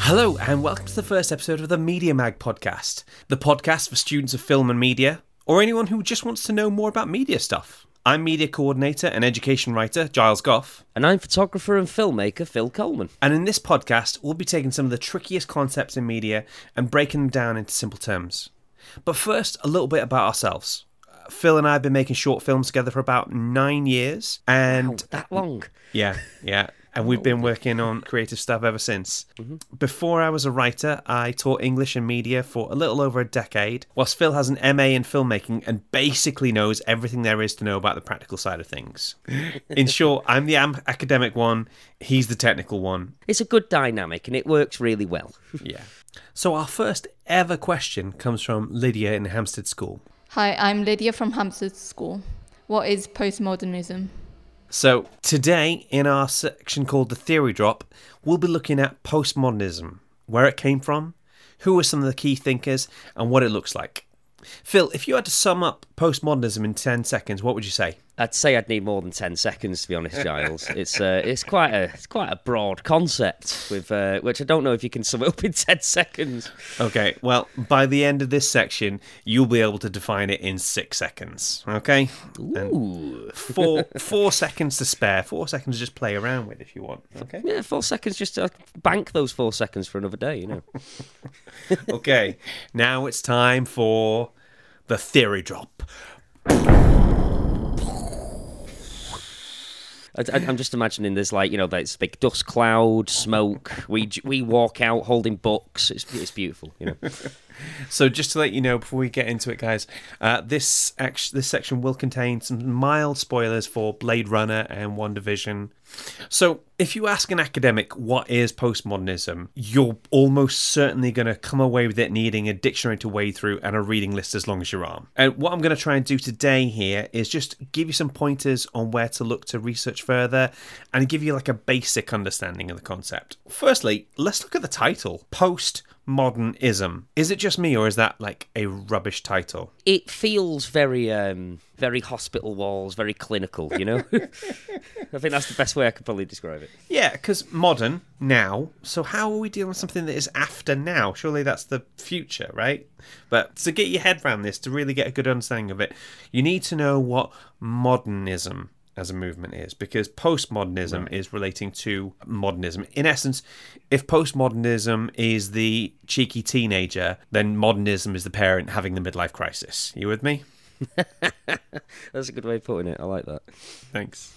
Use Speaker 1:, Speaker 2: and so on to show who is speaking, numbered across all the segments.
Speaker 1: Hello, and welcome to the first episode of the Media Mag podcast, the podcast for students of film and media, or anyone who just wants to know more about media stuff. I'm media coordinator and education writer Giles Gough,
Speaker 2: And I'm photographer and filmmaker Phil Coleman.
Speaker 1: and in this podcast, we'll be taking some of the trickiest concepts in media and breaking them down into simple terms. But first, a little bit about ourselves. Phil and I have been making short films together for about nine years, and
Speaker 2: Oh, that long.
Speaker 1: Yeah, yeah. And we've been working on creative stuff ever since. Mm-hmm. Before I was a writer, I taught English and media for a little over a decade, whilst Phil has an MA in filmmaking and basically knows everything there is to know about the practical side of things. In short, I'm the academic one, he's the technical one.
Speaker 2: It's a good dynamic and it works really well.
Speaker 1: Yeah. So our first ever question comes from Lydia in Hampstead School.
Speaker 3: Hi, I'm Lydia from Hampstead School. What is postmodernism?
Speaker 1: So, today in our section called The Theory Drop, we'll be looking at postmodernism, where it came from, who were some of the key thinkers, and what it looks like. Phil, if you had to sum up postmodernism in 10 seconds, what would you say?
Speaker 2: I'd say I'd need more than ten seconds to be honest, Giles. It's uh, it's quite a it's quite a broad concept with uh, which I don't know if you can sum it up in ten seconds.
Speaker 1: Okay, well, by the end of this section, you'll be able to define it in six seconds, okay? And
Speaker 2: Ooh.
Speaker 1: four, four seconds to spare, four seconds to just play around with if you want, okay?
Speaker 2: Yeah, four seconds just to bank those four seconds for another day, you know.
Speaker 1: Okay, now it's time for the theory drop.
Speaker 2: I, I'm just imagining there's like you know this big dust cloud, smoke. We we walk out holding books. It's it's beautiful, you know.
Speaker 1: So, just to let you know before we get into it, guys, uh, this act- this section will contain some mild spoilers for Blade Runner and WandaVision. So, if you ask an academic what is postmodernism, you're almost certainly going to come away with it needing a dictionary to wade through and a reading list as long as your arm. And what I'm going to try and do today here is just give you some pointers on where to look to research further and give you like a basic understanding of the concept. Firstly, let's look at the title Postmodernism. Is it just me or is that like a rubbish title?
Speaker 2: It feels very um very hospital walls, very clinical, you know. I think that's the best way I could probably describe it.
Speaker 1: Yeah, because modern now. So how are we dealing with something that is after now? Surely that's the future, right? But to get your head around this, to really get a good understanding of it, you need to know what modernism as a movement is because postmodernism is relating to modernism. In essence, if postmodernism is the cheeky teenager, then modernism is the parent having the midlife crisis. You with me?
Speaker 2: That's a good way of putting it. I like that.
Speaker 1: Thanks.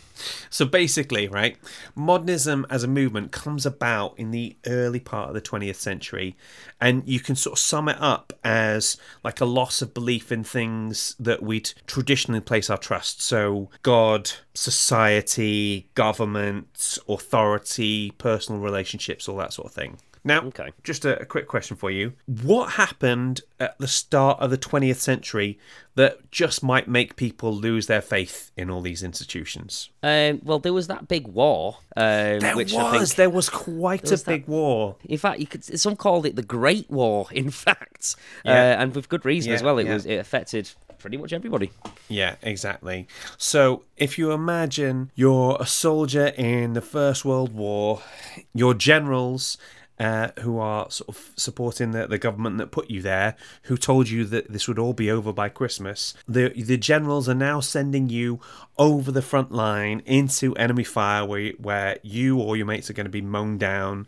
Speaker 1: So basically, right, modernism as a movement comes about in the early part of the 20th century, and you can sort of sum it up as like a loss of belief in things that we'd traditionally place our trust. So, God, society, government, authority, personal relationships, all that sort of thing. Now,
Speaker 2: Okay.
Speaker 1: just a, a quick question for you. What happened at the start of the 20th century that just might make people lose their faith in all these institutions?
Speaker 2: Um, well, there was that big war, um,
Speaker 1: There
Speaker 2: which
Speaker 1: was.
Speaker 2: I think,
Speaker 1: There was quite
Speaker 2: there was
Speaker 1: a big
Speaker 2: that-
Speaker 1: war.
Speaker 2: in fact, you could some called it the Great War. In fact,
Speaker 1: Yeah.
Speaker 2: uh, and with good reason as well. It
Speaker 1: yeah.
Speaker 2: was it affected pretty much everybody.
Speaker 1: Yeah, exactly. So if you imagine you're a soldier in the First World War, your generals. Uh, who are sort of supporting the, the government that put you there, who told you that this would all be over by Christmas. The the generals are now sending you over the front line into enemy fire, where where you or your mates are going to be mown down.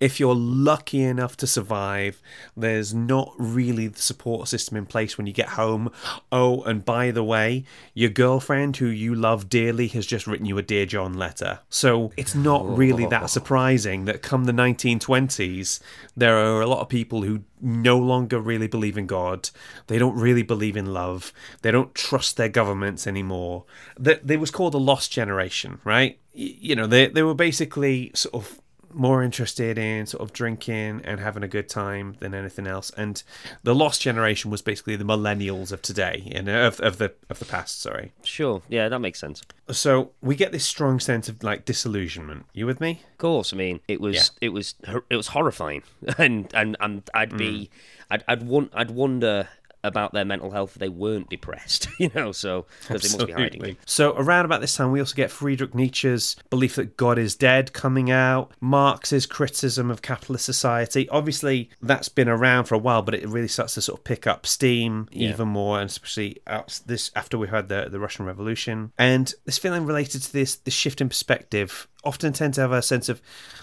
Speaker 1: If you're lucky enough to survive, there's not really the support system in place when you get home. Oh, and by the way, your girlfriend who you love dearly has just written you a Dear John letter. So it's not really that surprising that come the 1920s, there are a lot of people who no longer really believe in God. They don't really believe in love. They don't trust their governments anymore. They, they was called a lost generation, right? You know, they, they were basically sort of more interested in sort of drinking and having a good time than anything else. And the lost generation was basically the millennials of today and of, of the of the past. Sorry.
Speaker 2: Sure, yeah, that makes sense.
Speaker 1: So we get this strong sense of like disillusionment. You with me?
Speaker 2: Of course, I mean it was
Speaker 1: Yeah.
Speaker 2: it was it was horrifying, and and and I'd be
Speaker 1: Mm.
Speaker 2: I'd I'd, won- I'd wonder about their mental health they weren't depressed, you know, so because they must be hiding it.
Speaker 1: So around about this time, we also get Friedrich Nietzsche's belief that God is dead coming out, Marx's criticism of capitalist society. Obviously, that's been around for a while, but it really starts to sort of pick up steam
Speaker 2: Yeah.
Speaker 1: even more, and especially out this after we had the the Russian Revolution, and this feeling related to this this shift in perspective often tend to have a sense of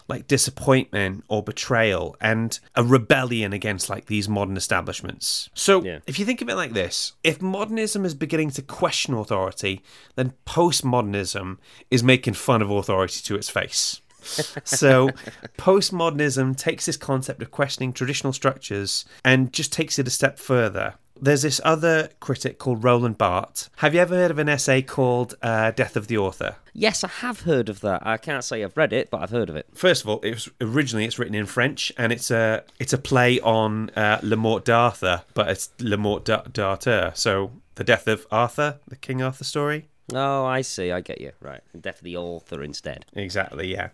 Speaker 1: like disappointment or betrayal and a rebellion against like these modern establishments. So
Speaker 2: Yeah.
Speaker 1: if you think of it like this, if modernism is beginning to question authority, then postmodernism is making fun of authority to its face. so postmodernism takes this concept of questioning traditional structures and just takes it a step further. There's this other critic called Roland Barthes. Have you ever heard of an essay called uh, Death of the Author?
Speaker 2: Yes, I have heard of that. I can't say I've read it, but I've heard of it.
Speaker 1: First of all, it was originally it's written in French, and it's a it's a play on uh, Le Mort d'Arthur, but it's La Mort de l'Auteur, so the death of Arthur, the King Arthur story.
Speaker 2: Oh, I see. I get you. Right. Death of the author instead.
Speaker 1: Exactly, yeah.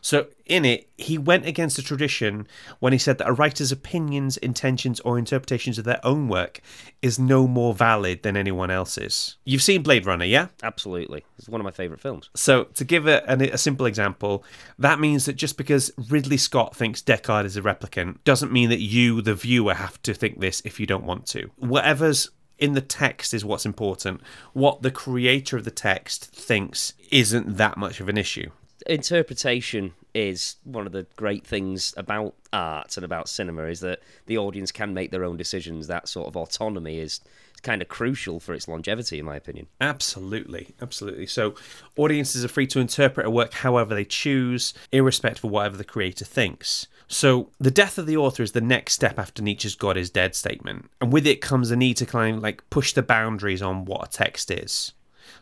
Speaker 1: So in it, he went against the tradition when he said that a writer's opinions, intentions, or interpretations of their own work is no more valid than anyone else's. You've seen Blade Runner, yeah?
Speaker 2: Absolutely. It's one of my favourite films.
Speaker 1: So, to give a, a, a simple example, that means that just because Ridley Scott thinks Deckard is a replicant doesn't mean that you, the viewer, have to think this if you don't want to. Whatever's in the text is what's important. What the creator of the text thinks isn't that much of an issue.
Speaker 2: interpretation is one of the great things about art and about cinema is that the audience can make their own decisions. That sort of autonomy is kind of crucial for its longevity, in my opinion.
Speaker 1: Absolutely, absolutely. So, audiences are free to interpret a work however they choose, irrespective of whatever the creator thinks. So, the death of the author is the next step after Nietzsche's God is dead statement, and with it comes a need to kind of like push the boundaries on what a text is.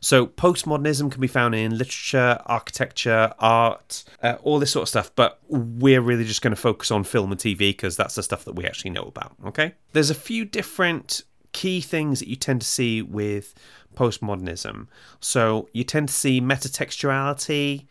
Speaker 1: So, postmodernism can be found in literature, architecture, art, uh, all this sort of stuff, but we're really just going to focus on film and TV because that's the stuff that we actually know about, okay? There's a few different key things that you tend to see with postmodernism. So, you tend to see metatextuality,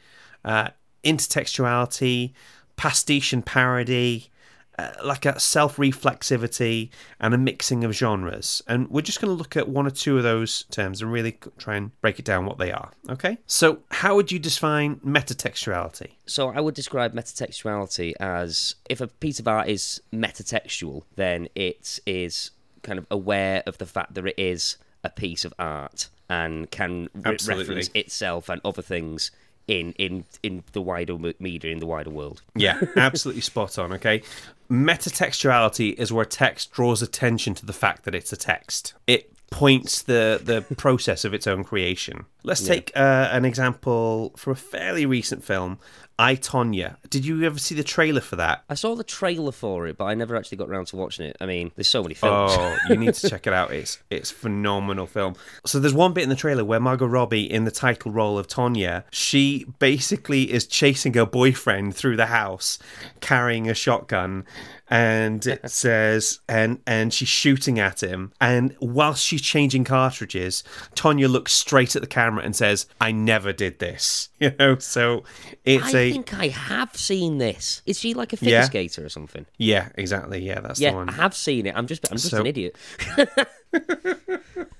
Speaker 1: uh, intertextuality, pastiche and parody, uh, like a self reflexivity and a mixing of genres. And we're just going to look at one or two of those terms and really try and break it down what they are. Okay? So, how would you define metatextuality?
Speaker 2: So I would describe metatextuality as if a piece of art is metatextual, then it is kind of aware of the fact that it is a piece of art and can re- reference itself and other things in in in the wider media in the wider world.
Speaker 1: Yeah, absolutely spot on. Okay. Metatextuality is where text draws attention to the fact that it's a text. It points the the process of its own creation. Let's take uh, an example from a fairly recent film, I Tonya. Did you ever see the trailer for that?
Speaker 2: I saw the trailer for it, but I never actually got around to watching it. I mean, there's so many films.
Speaker 1: Oh, you need to check it out. It's it's a phenomenal film. So there's one bit in the trailer where Margot Robbie, in the title role of Tonya, she basically is chasing her boyfriend through the house, carrying a shotgun, and it says and and she's shooting at him. And whilst she's changing cartridges, Tonya looks straight at the camera and says, "I never did this." You know, so it's
Speaker 2: I
Speaker 1: a
Speaker 2: think I have seen this. Is she like a figure
Speaker 1: Yeah.
Speaker 2: skater or something?
Speaker 1: yeah, exactly, yeah, that's the
Speaker 2: Yeah,
Speaker 1: one.
Speaker 2: I have seen it. I'm just I'm just
Speaker 1: So-
Speaker 2: an idiot.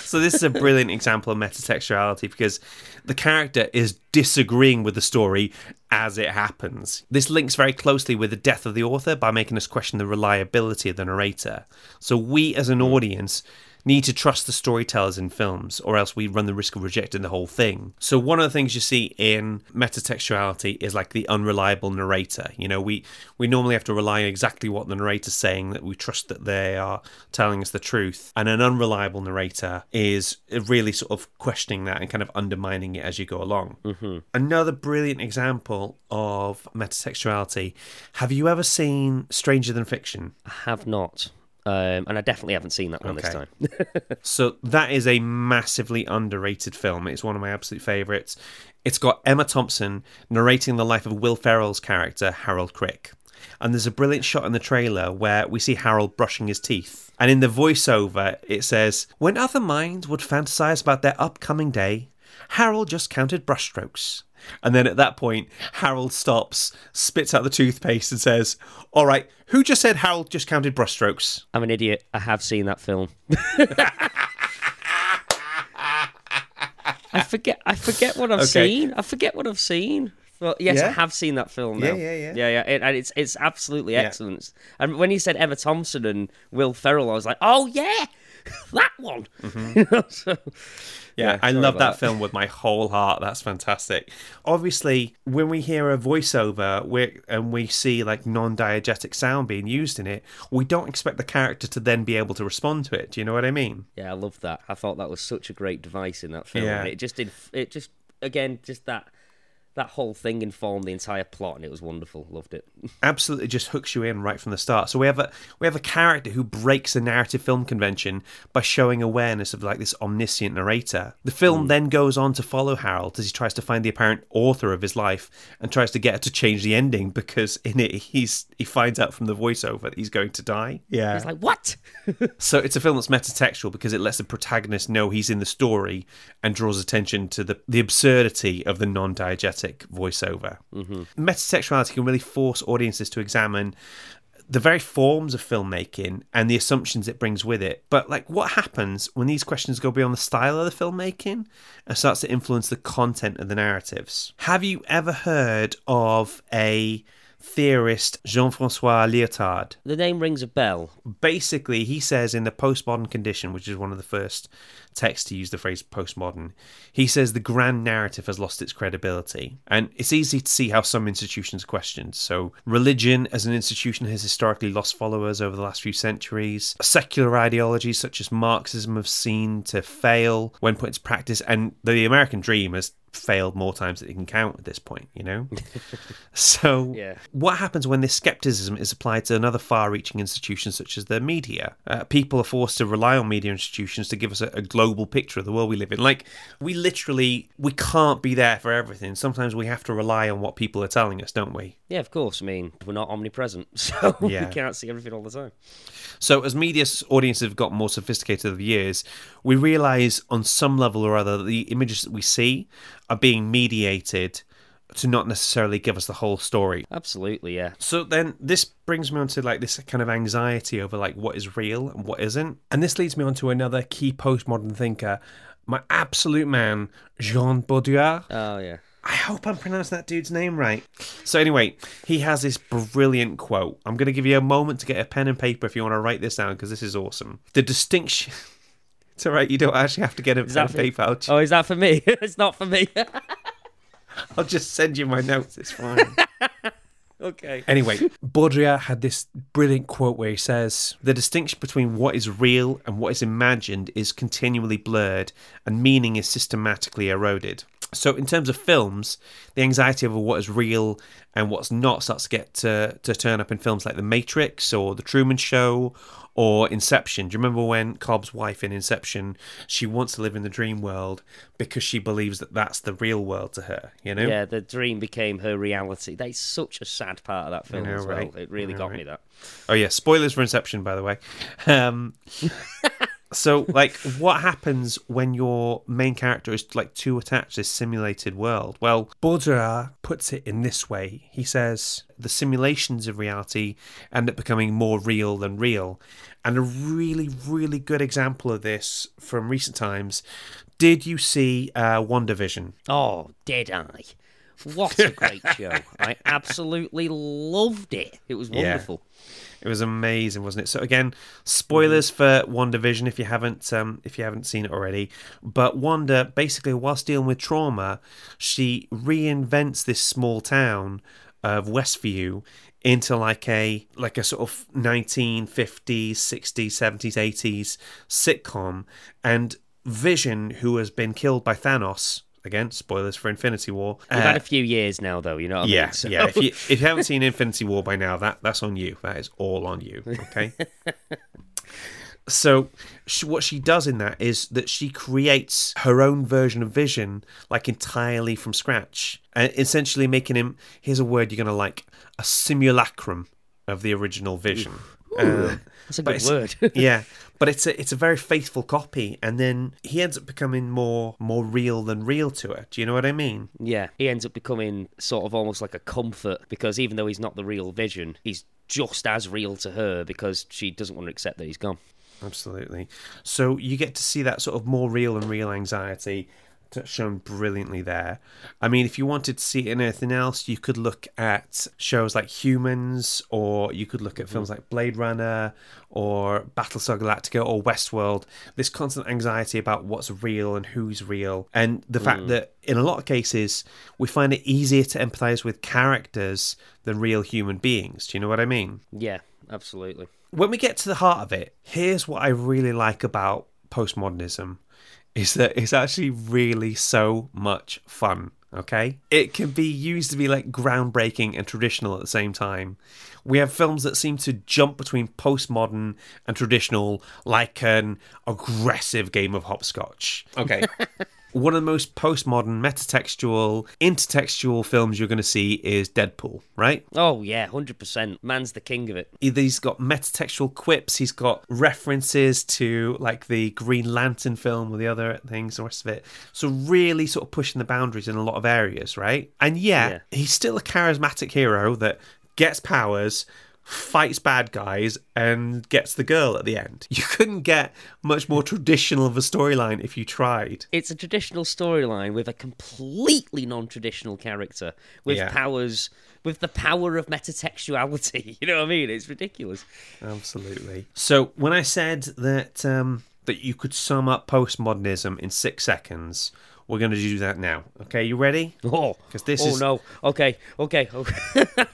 Speaker 1: So this is a brilliant example of metatextuality because the character is disagreeing with the story as it happens. This links very closely with the death of the author by making us question the reliability of the narrator. So we as an hmm. audience need to trust the storytellers in films or else we run the risk of rejecting the whole thing. So one of the things you see in metatextuality is like the unreliable narrator. You know, we we normally have to rely on exactly what the narrator's saying that we trust that they are telling us the truth. And an unreliable narrator is really sort of questioning that and kind of undermining it as you go along. Mm-hmm. Another brilliant example of metatextuality. Have you ever seen Stranger Than Fiction?
Speaker 2: I have not. Um, and I definitely haven't seen that one this time.
Speaker 1: So that is a massively underrated film. It's one of my absolute favourites. It's got Emma Thompson narrating the life of Will Ferrell's character, Harold Crick. And there's a brilliant shot in the trailer where we see Harold brushing his teeth. And in the voiceover, it says, When other minds would fantasize about their upcoming day, Harold just counted brushstrokes. And then at that point, Harold stops, spits out the toothpaste, and says, All right, who just said Harold just counted brushstrokes?
Speaker 2: I'm an idiot. I have seen that film. I forget. I forget what I've
Speaker 1: Okay.
Speaker 2: seen. I forget what I've seen. But yes, I have seen that film. Now.
Speaker 1: Yeah, yeah, yeah.
Speaker 2: yeah, yeah. It, and it's it's absolutely excellent. And when you said Emma Thompson and Will Ferrell, I was like, oh yeah, that one. Mm-hmm. You know, so-
Speaker 1: Yeah,
Speaker 2: Yeah,
Speaker 1: I love
Speaker 2: about
Speaker 1: that film with my whole heart. That's fantastic. Obviously, when we hear a voiceover we and we see like non-diegetic sound being used in it, we don't expect the character to then be able to respond to it. Do you know what I mean?
Speaker 2: Yeah, I love that. I thought that was such a great device in that film.
Speaker 1: Yeah.
Speaker 2: And it just did. It just again, just that that whole thing informed the entire plot, and it was wonderful. Loved it.
Speaker 1: absolutely just hooks you in right from the start. So we have a we have a character who breaks the narrative film convention by showing awareness of like this omniscient narrator. The film hmm. then goes on to follow Harold as he tries to find the apparent author of his life and tries to get her to change the ending because in it he's he finds out from the voiceover that he's going to die. Yeah.
Speaker 2: he's like what?
Speaker 1: So it's a film that's metatextual because it lets the protagonist know he's in the story and draws attention to the, the absurdity of the non-diegetic voiceover. Mm-hmm. Metatextuality can really force audiences to examine the very forms of filmmaking and the assumptions it brings with it. But like what happens when these questions go beyond the style of the filmmaking and starts to influence the content of the narratives? Have you ever heard of a theorist Jean-Francois Lyotard?
Speaker 2: the name rings a bell.
Speaker 1: basically he says in the postmodern condition which is one of the first texts to use the phrase postmodern he says the grand narrative has lost its credibility. And it's easy to see how some institutions are questioned. So religion as an institution has historically lost followers over the last few centuries. Secular ideologies such as marxism have seen to fail when put into practice. And the american dream has failed more times than you can count at this point you know? So
Speaker 2: Yeah.
Speaker 1: what happens when this skepticism is applied to another far reaching institution such as the media? Uh, people are forced to rely on media institutions to give us a, a global picture of the world we live in. Like, we literally, we can't be there for everything. Sometimes we have to rely on what people are telling us, don't we?
Speaker 2: Yeah, of course. I mean, we're not omnipresent, so
Speaker 1: Yeah.
Speaker 2: we can't see everything all the time.
Speaker 1: So, as media audiences have got more sophisticated over the years, we realize on some level or other that the images that we see are being mediated to not necessarily give us the whole story.
Speaker 2: Absolutely, yeah.
Speaker 1: So then this brings me on to like this kind of anxiety over like what is real and what isn't. And this leads me on to another key postmodern thinker, my absolute man, Jean Baudrillard.
Speaker 2: Oh, yeah.
Speaker 1: I hope I'm pronouncing that dude's name right. So anyway, he has this brilliant quote. I'm going to give you a moment to get a pen and paper if you want to write this down because this is awesome. The distinction. It's all right. You don't actually have to get a pen and paper.
Speaker 2: Oh, is that for me? it's not for me.
Speaker 1: I'll just send you my notes. It's fine.
Speaker 2: okay.
Speaker 1: Anyway, Baudrillard had this brilliant quote where he says, The distinction between what is real and what is imagined is continually blurred, and meaning is systematically eroded. So, in terms of films, the anxiety over what is real and what's not starts to get to, to turn up in films like The Matrix or The Truman Show or Inception. Do you remember when Cobb's wife in Inception, she wants to live in the dream world because she believes that that's the real world to her, you know?
Speaker 2: Yeah, the dream became her reality. That's such a sad part of that film
Speaker 1: know,
Speaker 2: as well.
Speaker 1: right?
Speaker 2: It really
Speaker 1: know,
Speaker 2: got
Speaker 1: right?
Speaker 2: me that.
Speaker 1: Oh yeah, spoilers for Inception, by the way. Um, so, like, what happens when your main character is like too attached to this simulated world? Well, Baudrillard puts it in this way. He says the simulations of reality end up becoming more real than real, and a really, really good example of this from recent times. Did you see uh, WandaVision?
Speaker 2: Oh, did I? What a great show. I absolutely loved it. It was
Speaker 1: Yeah. It was amazing, wasn't it? So again, spoilers for WandaVision if you haven't um, if you haven't seen it already. But Wanda, basically, whilst dealing with trauma, she reinvents this small town of Westview into like a like a sort of 1950s, 60s, 70s, 80s sitcom. And Vision, who has been killed by Thanos, again, spoilers for Infinity War.
Speaker 2: We've
Speaker 1: uh,
Speaker 2: had a few years now, though. You know what I
Speaker 1: yeah,
Speaker 2: mean? So-
Speaker 1: yeah. If you if you haven't seen Infinity War by now, that that's on you. That is all on you. Okay. so, she, what she does in that is that she creates her own version of Vision, like entirely from scratch, and essentially making him. Here's a word you're gonna like: a simulacrum of the original Vision. Um,
Speaker 2: That's a good word.
Speaker 1: yeah, but it's a it's a very faithful copy, and then he ends up becoming more more real than real to her. Do you know what I mean?
Speaker 2: Yeah, he ends up becoming sort of almost like a comfort because even though he's not the real Vision, he's just as real to her because she doesn't want to accept that he's gone.
Speaker 1: Absolutely. So you get to see that sort of more real and real anxiety shown brilliantly there. I mean, if you wanted to see it in anything else, you could look at shows like Humans, or you could look at mm-hmm. films like Blade Runner, or Battlestar Galactica, or Westworld. This constant anxiety about what's real and who's real, and the fact mm. that in a lot of cases we find it easier to empathize with characters than real human beings. Do you know what I mean?
Speaker 2: Yeah, absolutely.
Speaker 1: when we get to the heart of it, here's what I really like about postmodernism is that it's actually really so much fun. Okay, it can be used to be like groundbreaking and traditional at the same time. We have films that seem to jump between postmodern and traditional like an aggressive game of hopscotch. Okay. One of the most postmodern, metatextual, intertextual films you're going to see is Deadpool, right?
Speaker 2: Oh yeah, hundred percent. Man's the king of it.
Speaker 1: either he's got metatextual quips, he's got references to like the Green Lantern film or the other things, the rest of it. So really sort of pushing the boundaries in a lot of areas, right? And yet
Speaker 2: Yeah.
Speaker 1: he's still a charismatic hero that gets powers, fights bad guys, and gets the girl at the end. You couldn't get much more traditional of a storyline if you tried.
Speaker 2: It's a traditional storyline with a completely non-traditional character with
Speaker 1: Yeah.
Speaker 2: powers, with the power of metatextuality. You know what I mean? It's ridiculous.
Speaker 1: Absolutely. So when I said that um, that you could sum up postmodernism in six seconds, we're going to do that now. Okay, you ready?
Speaker 2: Oh,
Speaker 1: 'Cause this
Speaker 2: oh
Speaker 1: is-
Speaker 2: no. Okay, okay, okay.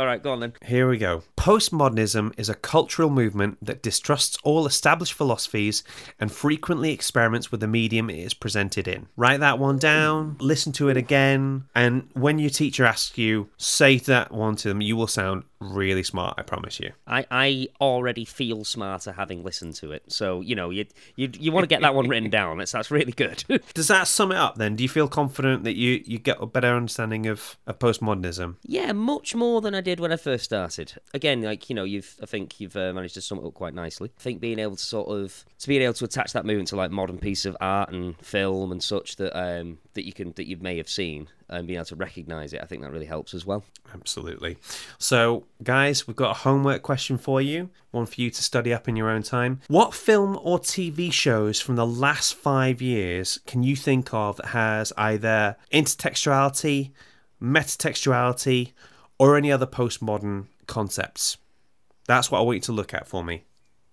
Speaker 2: All right, go on then.
Speaker 1: Here we go. Postmodernism is a cultural movement that distrusts all established philosophies and frequently experiments with the medium it is presented in. Write that one down, listen to it again, and when your teacher asks you, say that one to them. You will sound really smart, I promise you.
Speaker 2: I, I already feel smarter having listened to it. So, you know, you you, you want to get that one written down. That's, that's really good.
Speaker 1: Does that sum it up then? Do you feel confident that you, you get a better understanding of, of postmodernism?
Speaker 2: yeah, much more than I did when I first started. Again, like, you know, you've I think you've uh, managed to sum it up quite nicely. I think being able to sort of to being able to attach that movement to like modern piece of art and film and such that um that you can that you may have seen and being able to recognize it, I think that really helps as well.
Speaker 1: Absolutely. So, guys, we've got a homework question for you, one for you to study up in your own time. What film or TV shows from the last five years can you think of that has either intertextuality, metatextuality, or any other postmodern concepts? That's what I want you to look at for me.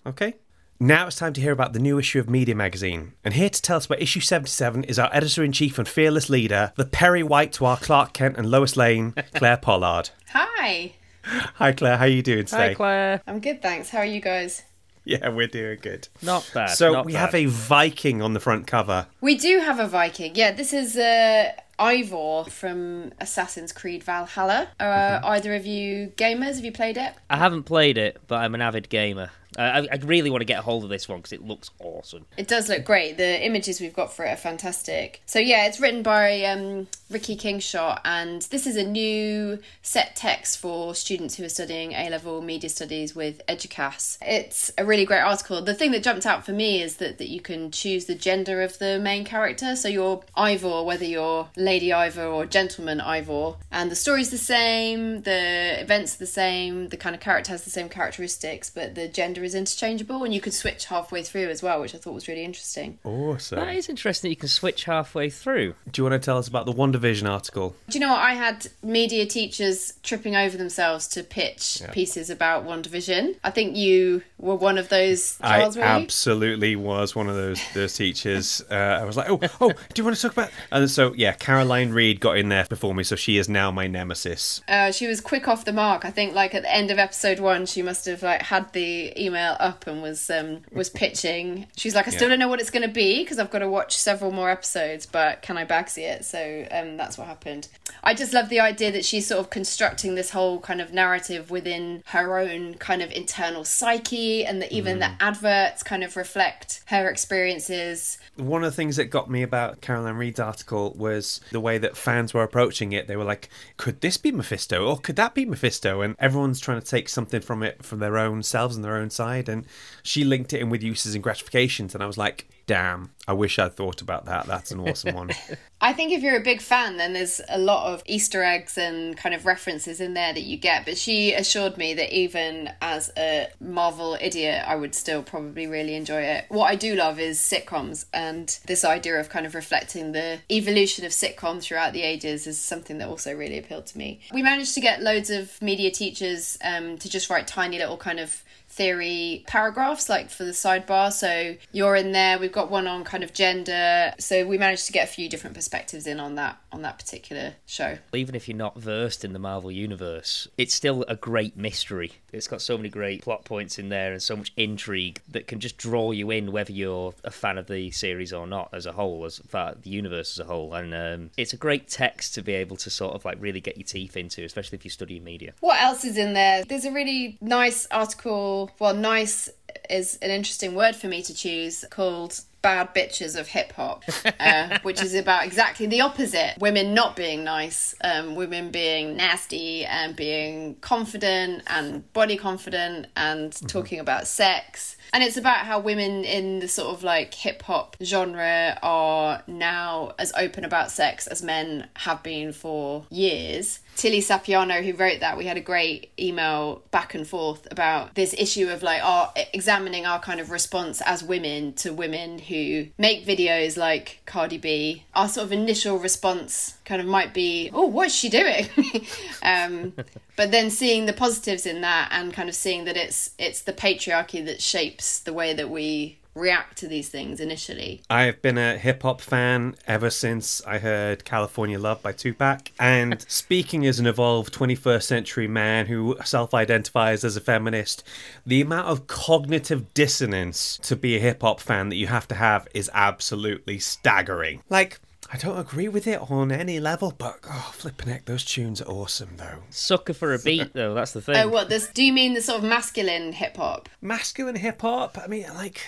Speaker 1: Okay? Now it's time to hear about the new issue of Media Magazine. And here to tell us about issue 77 is our editor in chief and fearless leader, the Perry White to our Clark Kent and Lois Lane, Claire Pollard.
Speaker 4: Hi.
Speaker 1: Hi Claire, how are you doing today?
Speaker 2: Hi, Claire.
Speaker 4: I'm good, thanks. How are you guys?
Speaker 1: Yeah, we're doing good.
Speaker 2: Not bad.
Speaker 1: So
Speaker 2: not
Speaker 1: we
Speaker 2: bad.
Speaker 1: have a Viking on the front cover.
Speaker 4: We do have a Viking. Yeah, this is uh, Eivor from Assassin's Creed Valhalla. Are either of you gamers? Have you played it?
Speaker 2: I haven't played it, but I'm an avid gamer. I, I- really want to get a hold of this one because it looks awesome.
Speaker 4: It does look great. The images we've got for it are fantastic. So yeah, it's written by um, Ricky Kingshot, and this is a new set text for students who are studying A level media studies with Eduqas. It's a really great article. The thing that jumped out for me is that that you can choose the gender of the main character. So you're Eivor, whether you're Lady Eivor or Gentleman Eivor, and the story's the same, the events are the same, the kind of character has the same characteristics, but the gender is interchangeable, and you could switch halfway through as well, which I thought was really interesting.
Speaker 1: Awesome.
Speaker 2: That is interesting that you can switch halfway through.
Speaker 1: Do you want to tell us about the WandaVision article?
Speaker 4: Do you know what? I had media teachers tripping over themselves to pitch pieces about WandaVision. I think you were one of those, Giles,
Speaker 1: I
Speaker 4: were you?
Speaker 1: absolutely was one of those those teachers. Uh, I was like, oh, oh, do you want to talk about? And so yeah, Caroline Reed got in there before me, so she is now my nemesis.
Speaker 4: Uh, she was quick off the mark. I think, like at the end of episode one, she must have like had the email up and was um, was pitching. She's like, I still
Speaker 1: Yeah.
Speaker 4: don't know what it's going to be because I've got to watch several more episodes, but can I bagsy it? So um, that's what happened. I just love the idea that she's sort of constructing this whole kind of narrative within her own kind of internal psyche, and that even the adverts kind of reflect her experiences.
Speaker 1: One of the things that got me about Caroline Reed's article was the way that fans were approaching it. They were like, could this be Mephisto? Or could that be Mephisto? And everyone's trying to take something from it from their own selves and their own side. And she linked it in with uses and gratifications. And I was like, damn, I wish I'd thought about that. That's an awesome one.
Speaker 4: I think if you're a big fan, then there's a lot of Easter eggs and kind of references in there that you get. But she assured me that even as a Marvel idiot, I would still probably really enjoy it. What I do love is sitcoms, and this idea of kind of reflecting the evolution of sitcom throughout the ages is something that also really appealed to me. We managed to get loads of media teachers um, to just write tiny little kind of theory paragraphs like for the sidebar so you're in there we've got one on kind of gender so we managed to get a few different perspectives in on that on that particular show
Speaker 2: Even if you're not versed in the Marvel universe, it's still a great mystery. It's got so many great plot points in there and so much intrigue that can just draw you in, whether you're a fan of the series or not, as a whole, as far the universe as a whole. And um, it's a great text to be able to sort of like really get your teeth into, especially if you study media.
Speaker 4: what else is in there there's a really nice article well nice is an interesting word for me to choose called bad bitches of hip hop, uh, which is about exactly the opposite. Women not being nice, um, women being nasty and being confident and body confident and talking about sex. And it's about how women in the sort of like hip hop genre are now as open about sex as men have been for years. Tilly Sapiano, who wrote that, we had a great email back and forth about this issue of like our examining our kind of response as women to women who make videos like Cardi B. Our sort of initial response kind of might be, oh, what's she doing? um, but then seeing the positives in that and kind of seeing that it's it's the patriarchy that shapes the way that we react to these things initially.
Speaker 1: I've been a hip hop fan ever since I heard California Love by Tupac. And speaking as an evolved 21st century man who self identifies as a feminist, the amount of cognitive dissonance to be a hip hop fan that you have to have is absolutely staggering. Like, I don't agree with it on any level, but oh, flipping heck, those tunes are awesome though.
Speaker 2: Sucker for a beat, though, that's the thing.
Speaker 4: Oh, what this? Do you mean the sort of masculine hip hop?
Speaker 1: masculine hip hop. I mean, like,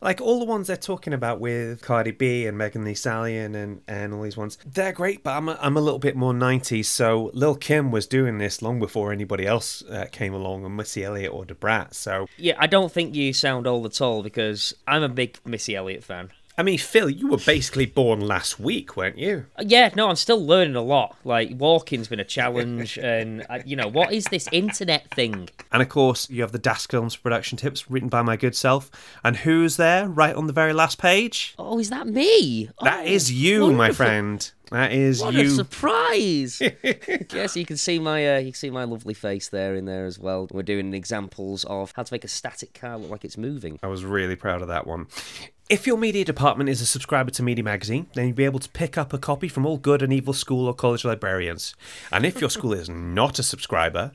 Speaker 1: like all the ones they're talking about with Cardi B and Megan Thee Stallion and and all these ones, they're great. But I'm a, I'm a little bit more '90s. So Lil Kim was doing this long before anybody else uh, came along, and Missy Elliott or Da Brat. So
Speaker 2: Yeah, I don't think you sound old at all because I'm a big Missy Elliott fan.
Speaker 1: I mean, Phil, you were basically born last week, weren't you?
Speaker 2: Yeah, no, I'm still learning a lot. Like walking's been a challenge, and uh, you know what is this internet thing?
Speaker 1: And of course, you have the Dask Films production tips written by my good self. And who's there right on the very last page?
Speaker 2: Oh, is that me?
Speaker 1: That
Speaker 2: Oh,
Speaker 1: is you, my friend. That is you
Speaker 2: What
Speaker 1: you.
Speaker 2: a surprise! yes, you can see my uh, you can see my lovely face there in there as well. We're doing examples of how to make a static car look like it's moving.
Speaker 1: I was really proud of that one. If your media department is a subscriber to Media Magazine, then you'll be able to pick up a copy from all good and evil school or college librarians. And if your school is not a subscriber,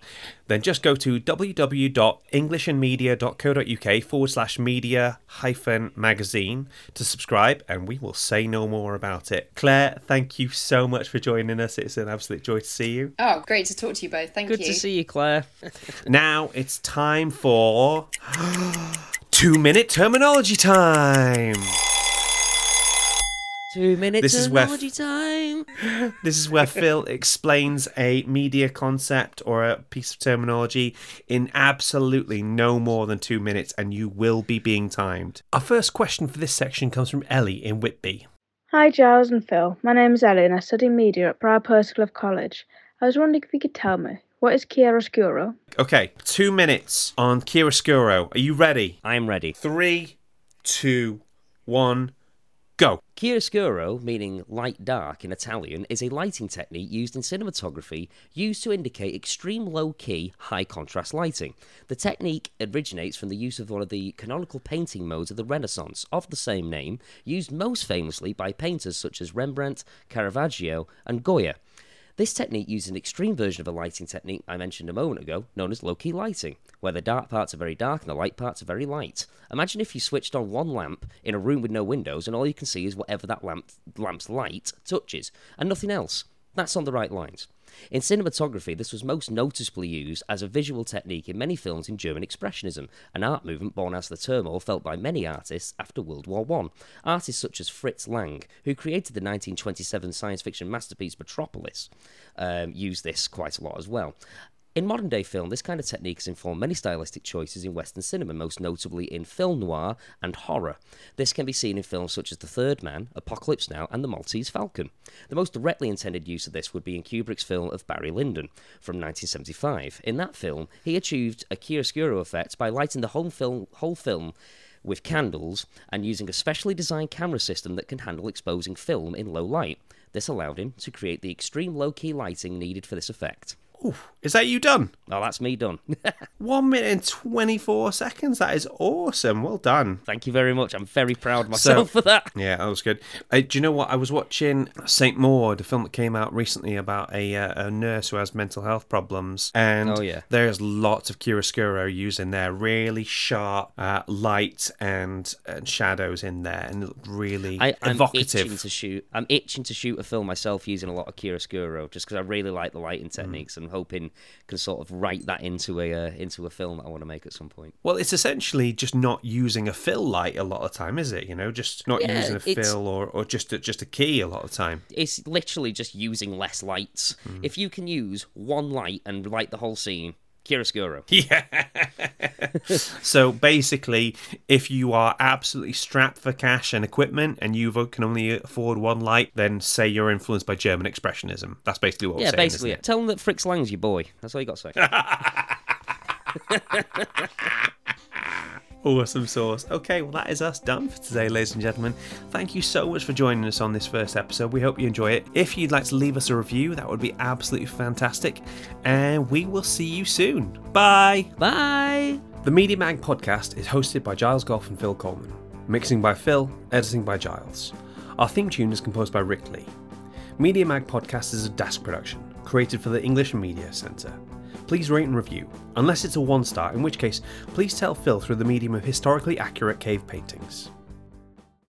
Speaker 1: then just go to www.englishandmedia.co.uk forward slash media hyphen magazine to subscribe, and we will say no more about it. Claire, thank you so much for joining us. It's an absolute joy to see you.
Speaker 4: Oh, great to talk to you both. Thank
Speaker 2: Good
Speaker 4: you.
Speaker 2: Good to see you, Claire.
Speaker 1: Now it's time for two minute terminology time.
Speaker 2: Two minutes
Speaker 1: This is where-
Speaker 2: time.
Speaker 1: This is where Phil explains a media concept or a piece of terminology in absolutely no more than two minutes, and you will be being timed. Our first question for this section comes from Ellie in Whitby.
Speaker 5: Hi, Giles and Phil. My name is Ellie and I study media at Prior Pursglove College. I was wondering if you could tell me, what is chiaroscuro?
Speaker 1: Okay, two minutes on chiaroscuro. Are you ready?
Speaker 2: I'm ready.
Speaker 1: Three, two, one, go.
Speaker 2: Chiaroscuro, meaning light dark in Italian, is a lighting technique used in cinematography used to indicate extreme low key, high contrast lighting. The technique originates from the use of one of the canonical painting modes of the Renaissance, of the same name, used most famously by painters such as Rembrandt, Caravaggio, and Goya. This technique uses an extreme version of a lighting technique I mentioned a moment ago, known as low key lighting, where the dark parts are very dark and the light parts are very light. Imagine if you switched on one lamp in a room with no windows and all you can see is whatever that lamp, lamp's light touches, and nothing else. That's on the right lines. In cinematography, this was most noticeably used as a visual technique in many films in German Expressionism, an art movement born out of the turmoil felt by many artists after World War I. Artists such as Fritz Lang, who created the 1927 science fiction masterpiece Metropolis, um, used this quite a lot as well. In modern day film, this kind of technique has informed many stylistic choices in Western cinema, most notably in film noir and horror. This can be seen in films such as The Third Man, Apocalypse Now, and The Maltese Falcon. The most directly intended use of this would be in Kubrick's film of Barry Lyndon from 1975. In that film, he achieved a chiaroscuro effect by lighting the whole film, whole film with candles and using a specially designed camera system that can handle exposing film in low light. This allowed him to create the extreme low key lighting needed for this effect.
Speaker 1: Oof, is that you done?
Speaker 2: Oh, that's me done.
Speaker 1: One minute and 24 seconds. That is awesome. Well done.
Speaker 2: Thank you very much. I'm very proud of myself
Speaker 1: So-
Speaker 2: for that.
Speaker 1: Yeah, that was good. Uh, do you know what? I was watching Saint Maud, a film that came out recently about a, uh, a nurse who has mental health problems, and
Speaker 2: Oh, yeah.
Speaker 1: there's lots of chiaroscuro used in there. Really sharp uh, light and, and shadows in there, and it looked really
Speaker 2: I, I'm
Speaker 1: evocative.
Speaker 2: itching to shoot. I'm itching to shoot a film myself using a lot of chiaroscuro, just because I really like the
Speaker 1: Mm.
Speaker 2: lighting techniques, and hoping can sort of write that into a uh, into a film that I want to make at some point.
Speaker 1: Well, it's essentially just not using a fill light a lot of the time, is it? You know, just not
Speaker 2: Yeah,
Speaker 1: using a fill or, or just a, just a key a lot of the time.
Speaker 2: It's literally just using less lights.
Speaker 1: Mm.
Speaker 2: If you can use one light and light the whole scene, chiaroscuro.
Speaker 1: Yeah. so basically, if you are absolutely strapped for cash and equipment and you can only afford one light, then say you're influenced by German Expressionism. That's basically what we're
Speaker 2: Yeah,
Speaker 1: saying.
Speaker 2: basically.
Speaker 1: isn't it?
Speaker 2: Tell them that Fritz Lang's your boy. That's all you got to say.
Speaker 1: Awesome sauce. Okay, well, that is us done for today, ladies and gentlemen. Thank you so much for joining us on this first episode. We hope you enjoy it. If you'd like to leave us a review, that would be absolutely fantastic. And we will see you soon. Bye.
Speaker 2: Bye.
Speaker 1: The Media Mag podcast is hosted by Giles Gough and Phil Coleman. Mixing by Phil, editing by Giles. Our theme tune is composed by Rick Lee. Media Mag podcast is a desk production, created for the English Media Centre. Please rate and review, unless it's a one star, in which case, please tell Phil through the medium of historically accurate cave paintings.